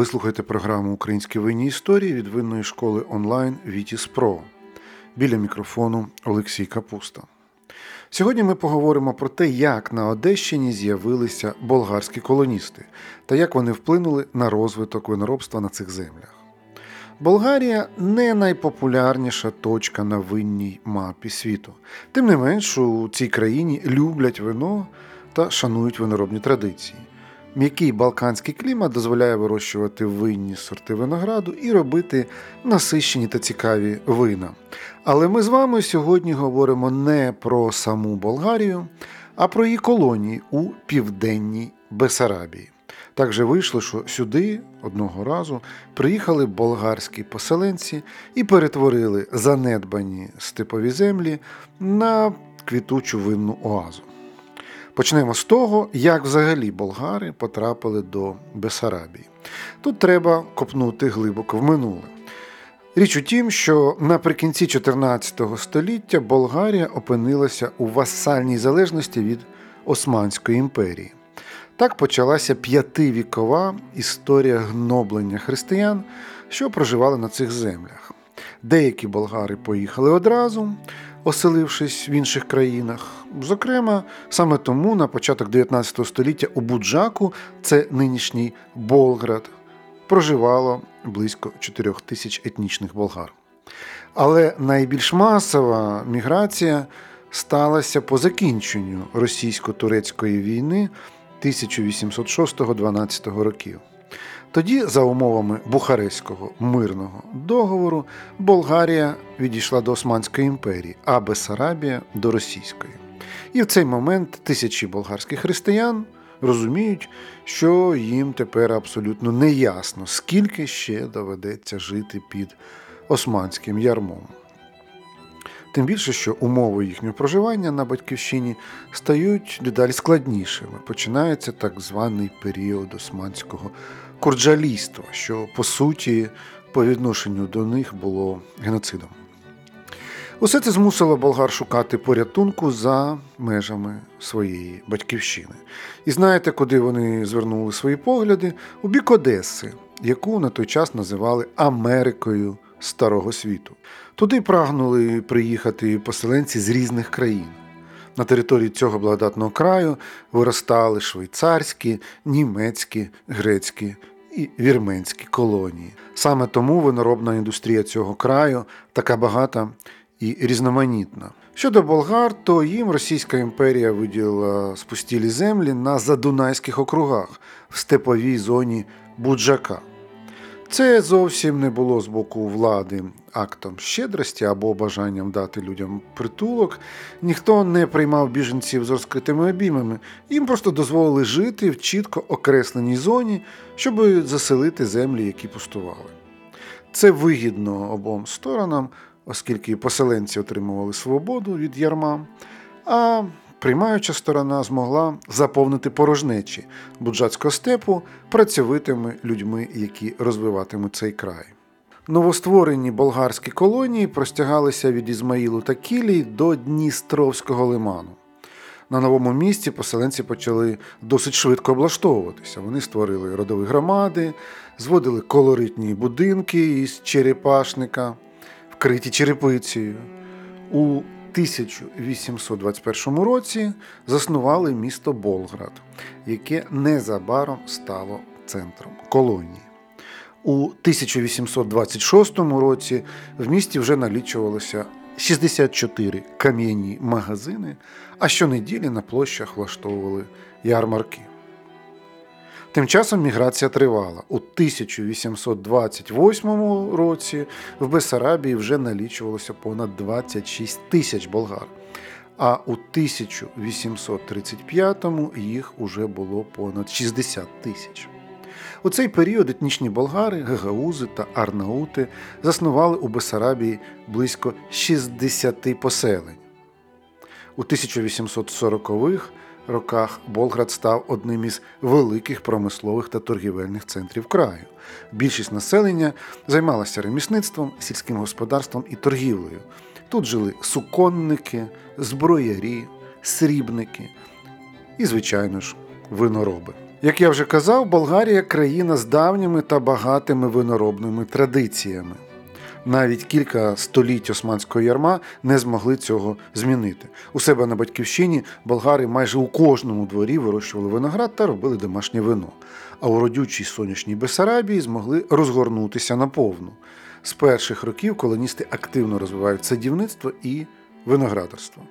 Ви слухаєте програму Українські винні історії від винної школи онлайн Вітіс Про. Біля мікрофону Олексій Капуста. Сьогодні ми поговоримо про те, як на Одещині з'явилися болгарські колоністи та як вони вплинули на розвиток виноробства на цих землях. Болгарія не найпопулярніша точка на винній мапі світу. Тим не менш, у цій країні люблять вино та шанують виноробні традиції. М'який балканський клімат дозволяє вирощувати винні сорти винограду і робити насищені та цікаві вина. Але ми з вами сьогодні говоримо не про саму Болгарію, а про її колонії у південній Бесарабії. Так же вийшло, що сюди одного разу приїхали болгарські поселенці і перетворили занедбані степові землі на квітучу винну оазу. Почнемо з того, як взагалі болгари потрапили до Бесарабії. Тут треба копнути глибоко в минуле. Річ у тім, що наприкінці 14 століття Болгарія опинилася у васальній залежності від Османської імперії. Так почалася п'ятивікова історія гноблення християн, що проживали на цих землях. Деякі болгари поїхали одразу, оселившись в інших країнах. Зокрема, саме тому на початок 19 століття у Буджаку, це нинішній Болград, проживало близько 4 тисяч етнічних болгар. Але найбільш масова міграція сталася по закінченню російсько-турецької війни 1806-12 років. Тоді, за умовами Бухарестського мирного договору, Болгарія відійшла до Османської імперії, а Бесарабія до Російської. І в цей момент тисячі болгарських християн розуміють, що їм тепер абсолютно неясно, скільки ще доведеться жити під османським ярмом. Тим більше, що умови їхнього проживання на батьківщині стають дедалі складнішими. Починається так званий період османського курджалійства, що по суті по відношенню до них було геноцидом. Усе це змусило болгар шукати порятунку за межами своєї батьківщини. І знаєте, куди вони звернули свої погляди? У бік Одеси, яку на той час називали Америкою Старого світу. Туди прагнули приїхати поселенці з різних країн. На території цього благодатного краю виростали швейцарські, німецькі, грецькі і вірменські колонії. Саме тому виноробна індустрія цього краю така багата і різноманітна. Щодо болгар, то їм Російська імперія виділила спустілі землі на задунайських округах в степовій зоні Буджака. Це зовсім не було з боку влади актом щедрості або бажанням дати людям притулок. Ніхто не приймав біженців з розкритими обіймами, їм просто дозволили жити в чітко окресленій зоні, щоб заселити землі, які пустували. Це вигідно обом сторонам, оскільки поселенці отримували свободу від ярма. а приймаюча сторона змогла заповнити порожнечі буджацького степу працьовитими людьми, які розвиватимуть цей край. Новостворені болгарські колонії простягалися від Ізмаїлу та Кілій до Дністровського лиману. На новому місці поселенці почали досить швидко облаштовуватися. Вони створили родові громади, зводили колоритні будинки із черепашника, вкриті черепицею. У 1821 році заснували місто Болград, яке незабаром стало центром колонії. У 1826 році в місті вже налічувалося 64 кам'яні магазини, а щонеділі на площах влаштовували ярмарки. Тим часом міграція тривала. У 1828 році в Бесарабії вже налічувалося понад 26 тисяч болгар, а у 1835-му їх уже було понад 60 тисяч. У цей період етнічні болгари, гагаузи та арнаути заснували у Бесарабії близько 60 поселень. У 1840-х роках Болград став одним із великих промислових та торгівельних центрів краю. Більшість населення займалася ремісництвом, сільським господарством і торгівлею. Тут жили суконники, зброярі, срібники і, звичайно ж, винороби. Як я вже казав, Болгарія країна з давніми та багатими виноробними традиціями. Навіть кілька століть османського ярма не змогли цього змінити. У себе на батьківщині болгари майже у кожному дворі вирощували виноград та робили домашнє вино. А у родючій сонячній Бесарабії змогли розгорнутися наповну. З перших років колоністи активно розвивають садівництво і виноградарство.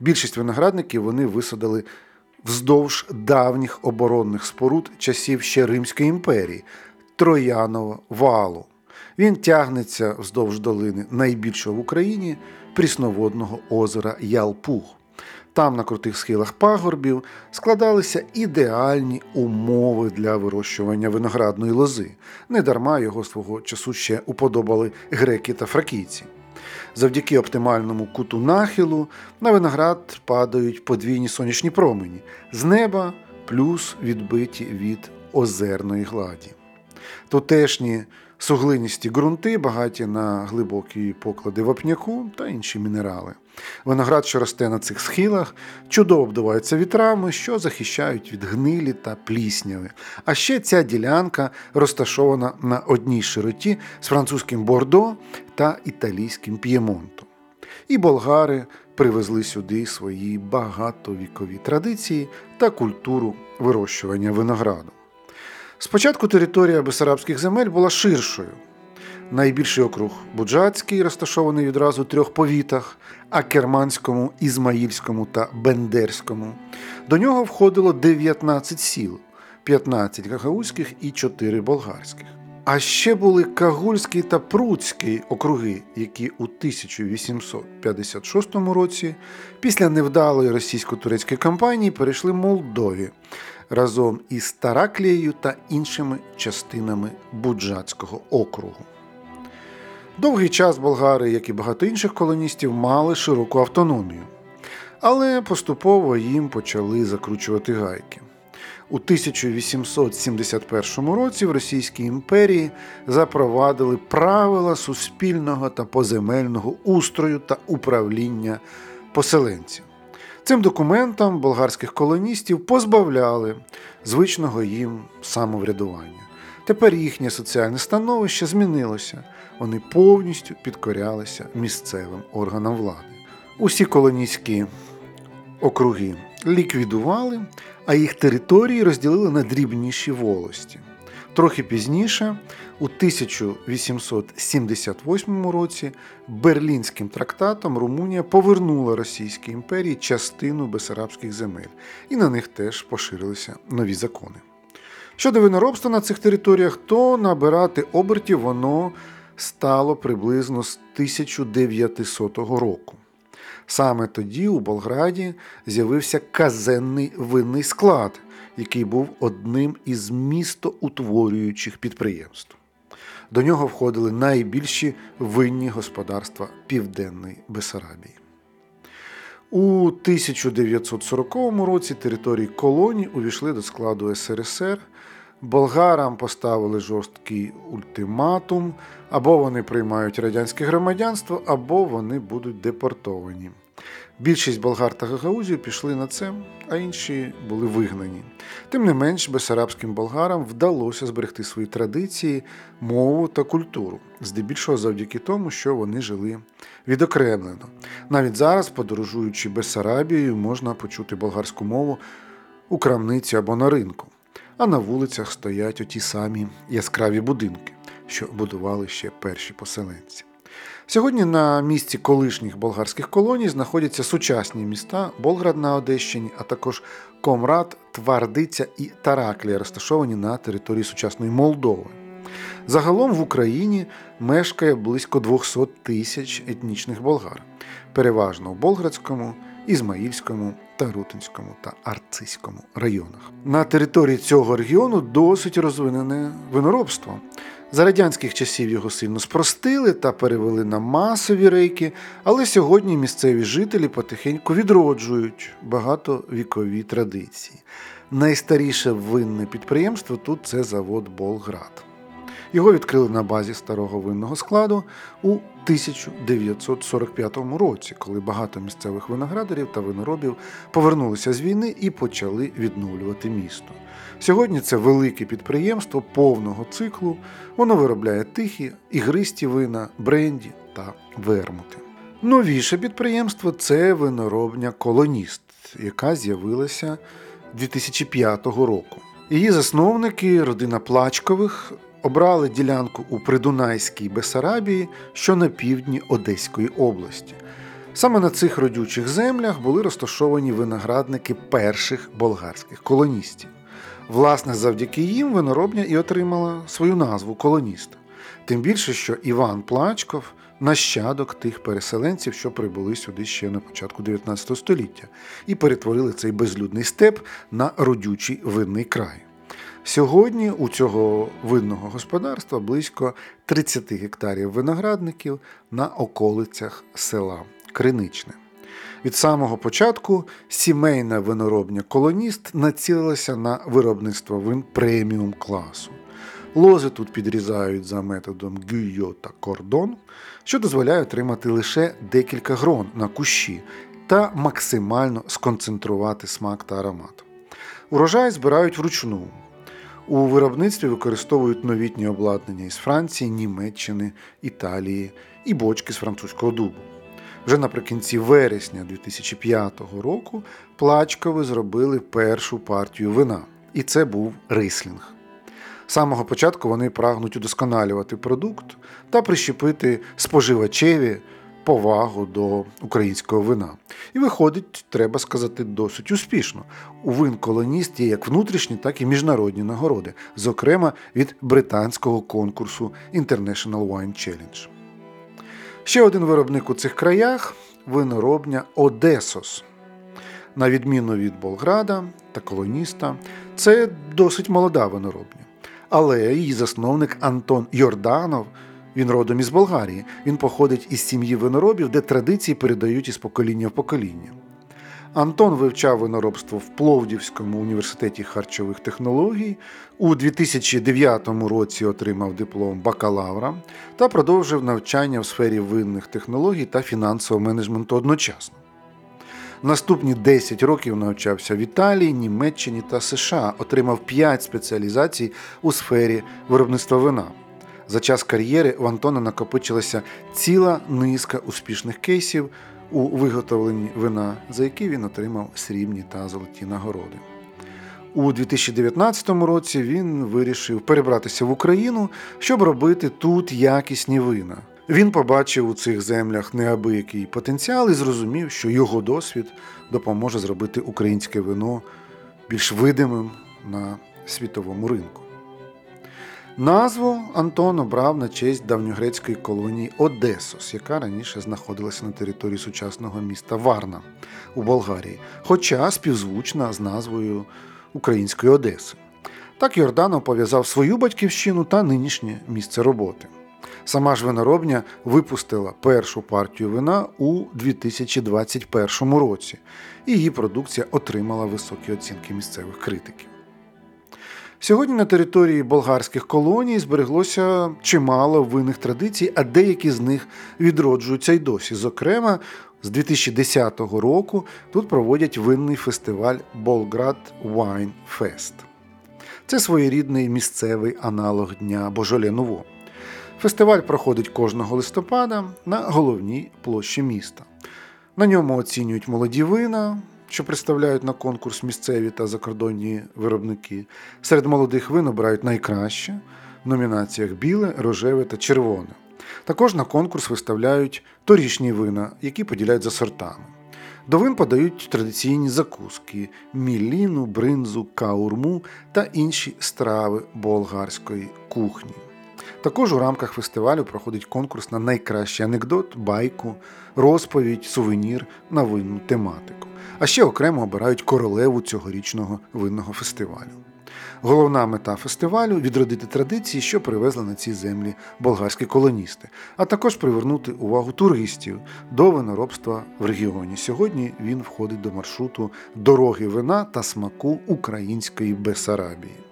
Більшість виноградників вони висадили вздовж давніх оборонних споруд часів ще Римської імперії Троянова валу. Він тягнеться вздовж долини найбільшого в Україні прісноводного озера Ялпуг. Там, на крутих схилах пагорбів, складалися ідеальні умови для вирощування виноградної лози. Недарма його свого часу ще уподобали греки та фракійці. Завдяки оптимальному куту нахилу на виноград падають подвійні сонячні промені з неба плюс відбиті від озерної гладі. Тутешні суглиністі ґрунти, багаті на глибокі поклади вапняку та інші мінерали. Виноград, що росте на цих схилах, чудово обдувається вітрами, що захищають від гнилі та плісняви. А ще ця ділянка розташована на одній широті з французьким Бордо та італійським П'ємонтом. І болгари привезли сюди свої багатовікові традиції та культуру вирощування винограду. Спочатку територія Бесарабських земель була ширшою. Найбільший округ Буджацький, розташований відразу у трьох повітах Акерманському, Ізмаїльському та Бендерському. До нього входило 19 сіл, 15 гагаузьких і 4 болгарських. А ще були Кагульський та Пруцький округи, які у 1856 році, після невдалої російсько-турецької кампанії, перейшли Молдові разом із Тараклією та іншими частинами Буджацького округу. Довгий час болгари, як і багато інших колоністів, мали широку автономію, але поступово їм почали закручувати гайки. У 1871 році в Російській імперії запровадили правила суспільного та поземельного устрою та управління поселенців. Цим документам болгарських колоністів позбавляли звичного їм самоврядування. Тепер їхнє соціальне становище змінилося, вони повністю підкорялися місцевим органам влади. Усі колонійські округи ліквідували, а їх території розділили на дрібніші волості. Трохи пізніше, у 1878 році, Берлінським трактатом Румунія повернула Російській імперії частину Бесарабських земель, і на них теж поширилися нові закони. Щодо виноробства на цих територіях, то набирати обертів воно стало приблизно з 1900 року. Саме тоді у Болграді з'явився казенний винний склад, який був одним із містоутворюючих підприємств. До нього входили найбільші винні господарства Південної Бесарабії. У 1940 році території колоній увійшли до складу СРСР. Болгарам поставили жорсткий ультиматум, або вони приймають радянське громадянство, або вони будуть депортовані. Більшість болгар та гагаузів пішли на це, а інші були вигнані. Тим не менш, бесарабським болгарам вдалося зберегти свої традиції, мову та культуру, здебільшого завдяки тому, що вони жили відокремлено. Навіть зараз, подорожуючи Бесарабією, можна почути болгарську мову у крамниці або на ринку. А на вулицях стоять оті самі яскраві будинки, що будували ще перші поселенці. Сьогодні на місці колишніх болгарських колоній знаходяться сучасні міста Болград на Одещині, а також Комрад, Твардиця і Тараклія, розташовані на території сучасної Молдови. Загалом в Україні мешкає близько 200 тисяч етнічних болгар, переважно в Болградському, Ізмаїльському, Тарутинському та Арцизькому районах. На території цього регіону досить розвинене виноробство. За радянських часів його сильно спростили та перевели на масові рейки, але сьогодні місцеві жителі потихеньку відроджують багатовікові традиції. Найстаріше винне підприємство тут це завод Болград. Його відкрили на базі старого винного складу у 1945 році, коли багато місцевих виноградарів та виноробів повернулися з війни і почали відновлювати місто. Сьогодні це велике підприємство повного циклу. Воно виробляє тихі, ігристі вина, бренді та вермути. Новіше підприємство це виноробня Колоніст, яка з'явилася 2005 року. Її засновники, родина Плачкових, обрали ділянку у Придунайській Бесарабії, що на півдні Одеської області. Саме на цих родючих землях були розташовані виноградники перших болгарських колоністів. Власне, завдяки їм виноробня і отримала свою назву колоніст. Тим більше, що Іван Плачков нащадок тих переселенців, що прибули сюди ще на початку 19 століття, і перетворили цей безлюдний степ на родючий винний край. Сьогодні у цього винного господарства близько 30 гектарів виноградників на околицях села Криничне. Від самого початку сімейна виноробня колоніст націлилася на виробництво вин преміум класу. Лози тут підрізають за методом гюйо та кордон, що дозволяє отримати лише декілька грон на кущі та максимально сконцентрувати смак та аромат. Урожай збирають вручну. У виробництві використовують новітні обладнання із Франції, Німеччини, Італії і бочки з французького дубу. Вже наприкінці вересня 2005 року Плачкови зробили першу партію вина, і це був рислінг. З самого початку вони прагнуть удосконалювати продукт та прищепити споживачеві повагу до українського вина. І виходить, треба сказати, досить успішно. У вин колоніст є як внутрішні, так і міжнародні нагороди, зокрема від британського конкурсу International Wine Challenge. Ще один виробник у цих краях виноробня Одесос. На відміну від Болграда та колоніста, це досить молода виноробня. Але її засновник Антон Йорданов, він родом із Болгарії. Він походить із сім'ї виноробів, де традиції передають із покоління в покоління. Антон вивчав виноробство в Пловдівському університеті харчових технологій. У 2009 році отримав диплом бакалавра та продовжив навчання в сфері винних технологій та фінансового менеджменту одночасно. Наступні 10 років навчався в Італії, Німеччині та США, отримав 5 спеціалізацій у сфері виробництва вина. За час кар'єри в Антона накопичилася ціла низка успішних кейсів у виготовленні вина, за які він отримав срібні та золоті нагороди. У 2019 році він вирішив перебратися в Україну, щоб робити тут якісні вина. Він побачив у цих землях неабиякий потенціал і зрозумів, що його досвід допоможе зробити українське вино більш видимим на світовому ринку. Назву Антон обрав на честь давньогрецької колонії Одесос, яка раніше знаходилася на території сучасного міста Варна у Болгарії, хоча співзвучна з назвою Української Одеси. Так Йорданов пов'язав свою батьківщину та нинішнє місце роботи. Сама ж виноробня випустила першу партію вина у 2021 році, і її продукція отримала високі оцінки місцевих критиків. Сьогодні на території болгарських колоній збереглося чимало винних традицій, а деякі з них відроджуються й досі. Зокрема, з 2010 року тут проводять винний фестиваль Болград Wine Fest. Це своєрідний місцевий аналог Дня Божоле Нуво. Фестиваль проходить кожного листопада на головній площі міста. На ньому оцінюють молоді вина, що представляють на конкурс місцеві та закордонні виробники. Серед молодих вин обирають найкраще в номінаціях біле, рожеве та червоне. Також на конкурс виставляють торішні вина, які поділяють за сортами. До вин подають традиційні закуски міліну, бринзу, каурму та інші страви болгарської кухні. Також у рамках фестивалю проходить конкурс на найкращий анекдот, байку, розповідь, сувенір на винну тематику. А ще окремо обирають королеву цьогорічного винного фестивалю. Головна мета фестивалю відродити традиції, що привезли на ці землі болгарські колоністи, а також привернути увагу туристів до виноробства в регіоні. Сьогодні він входить до маршруту дороги вина та смаку української Бесарабії.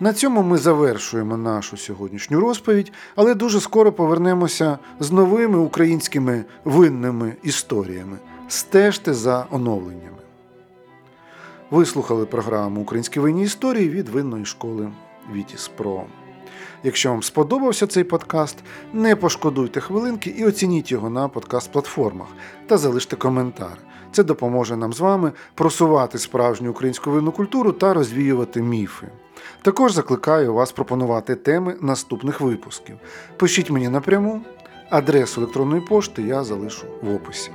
На цьому ми завершуємо нашу сьогоднішню розповідь, але дуже скоро повернемося з новими українськими винними історіями. Стежте за оновленнями. Ви слухали програму Українські винні історії від винної школи Вітіс Про. Якщо вам сподобався цей подкаст, не пошкодуйте хвилинки і оцініть його на подкаст-платформах та залиште коментар. Це допоможе нам з вами просувати справжню українську винну культуру та розвіювати міфи. Також закликаю вас пропонувати теми наступних випусків. Пишіть мені напряму, адресу електронної пошти я залишу в описі.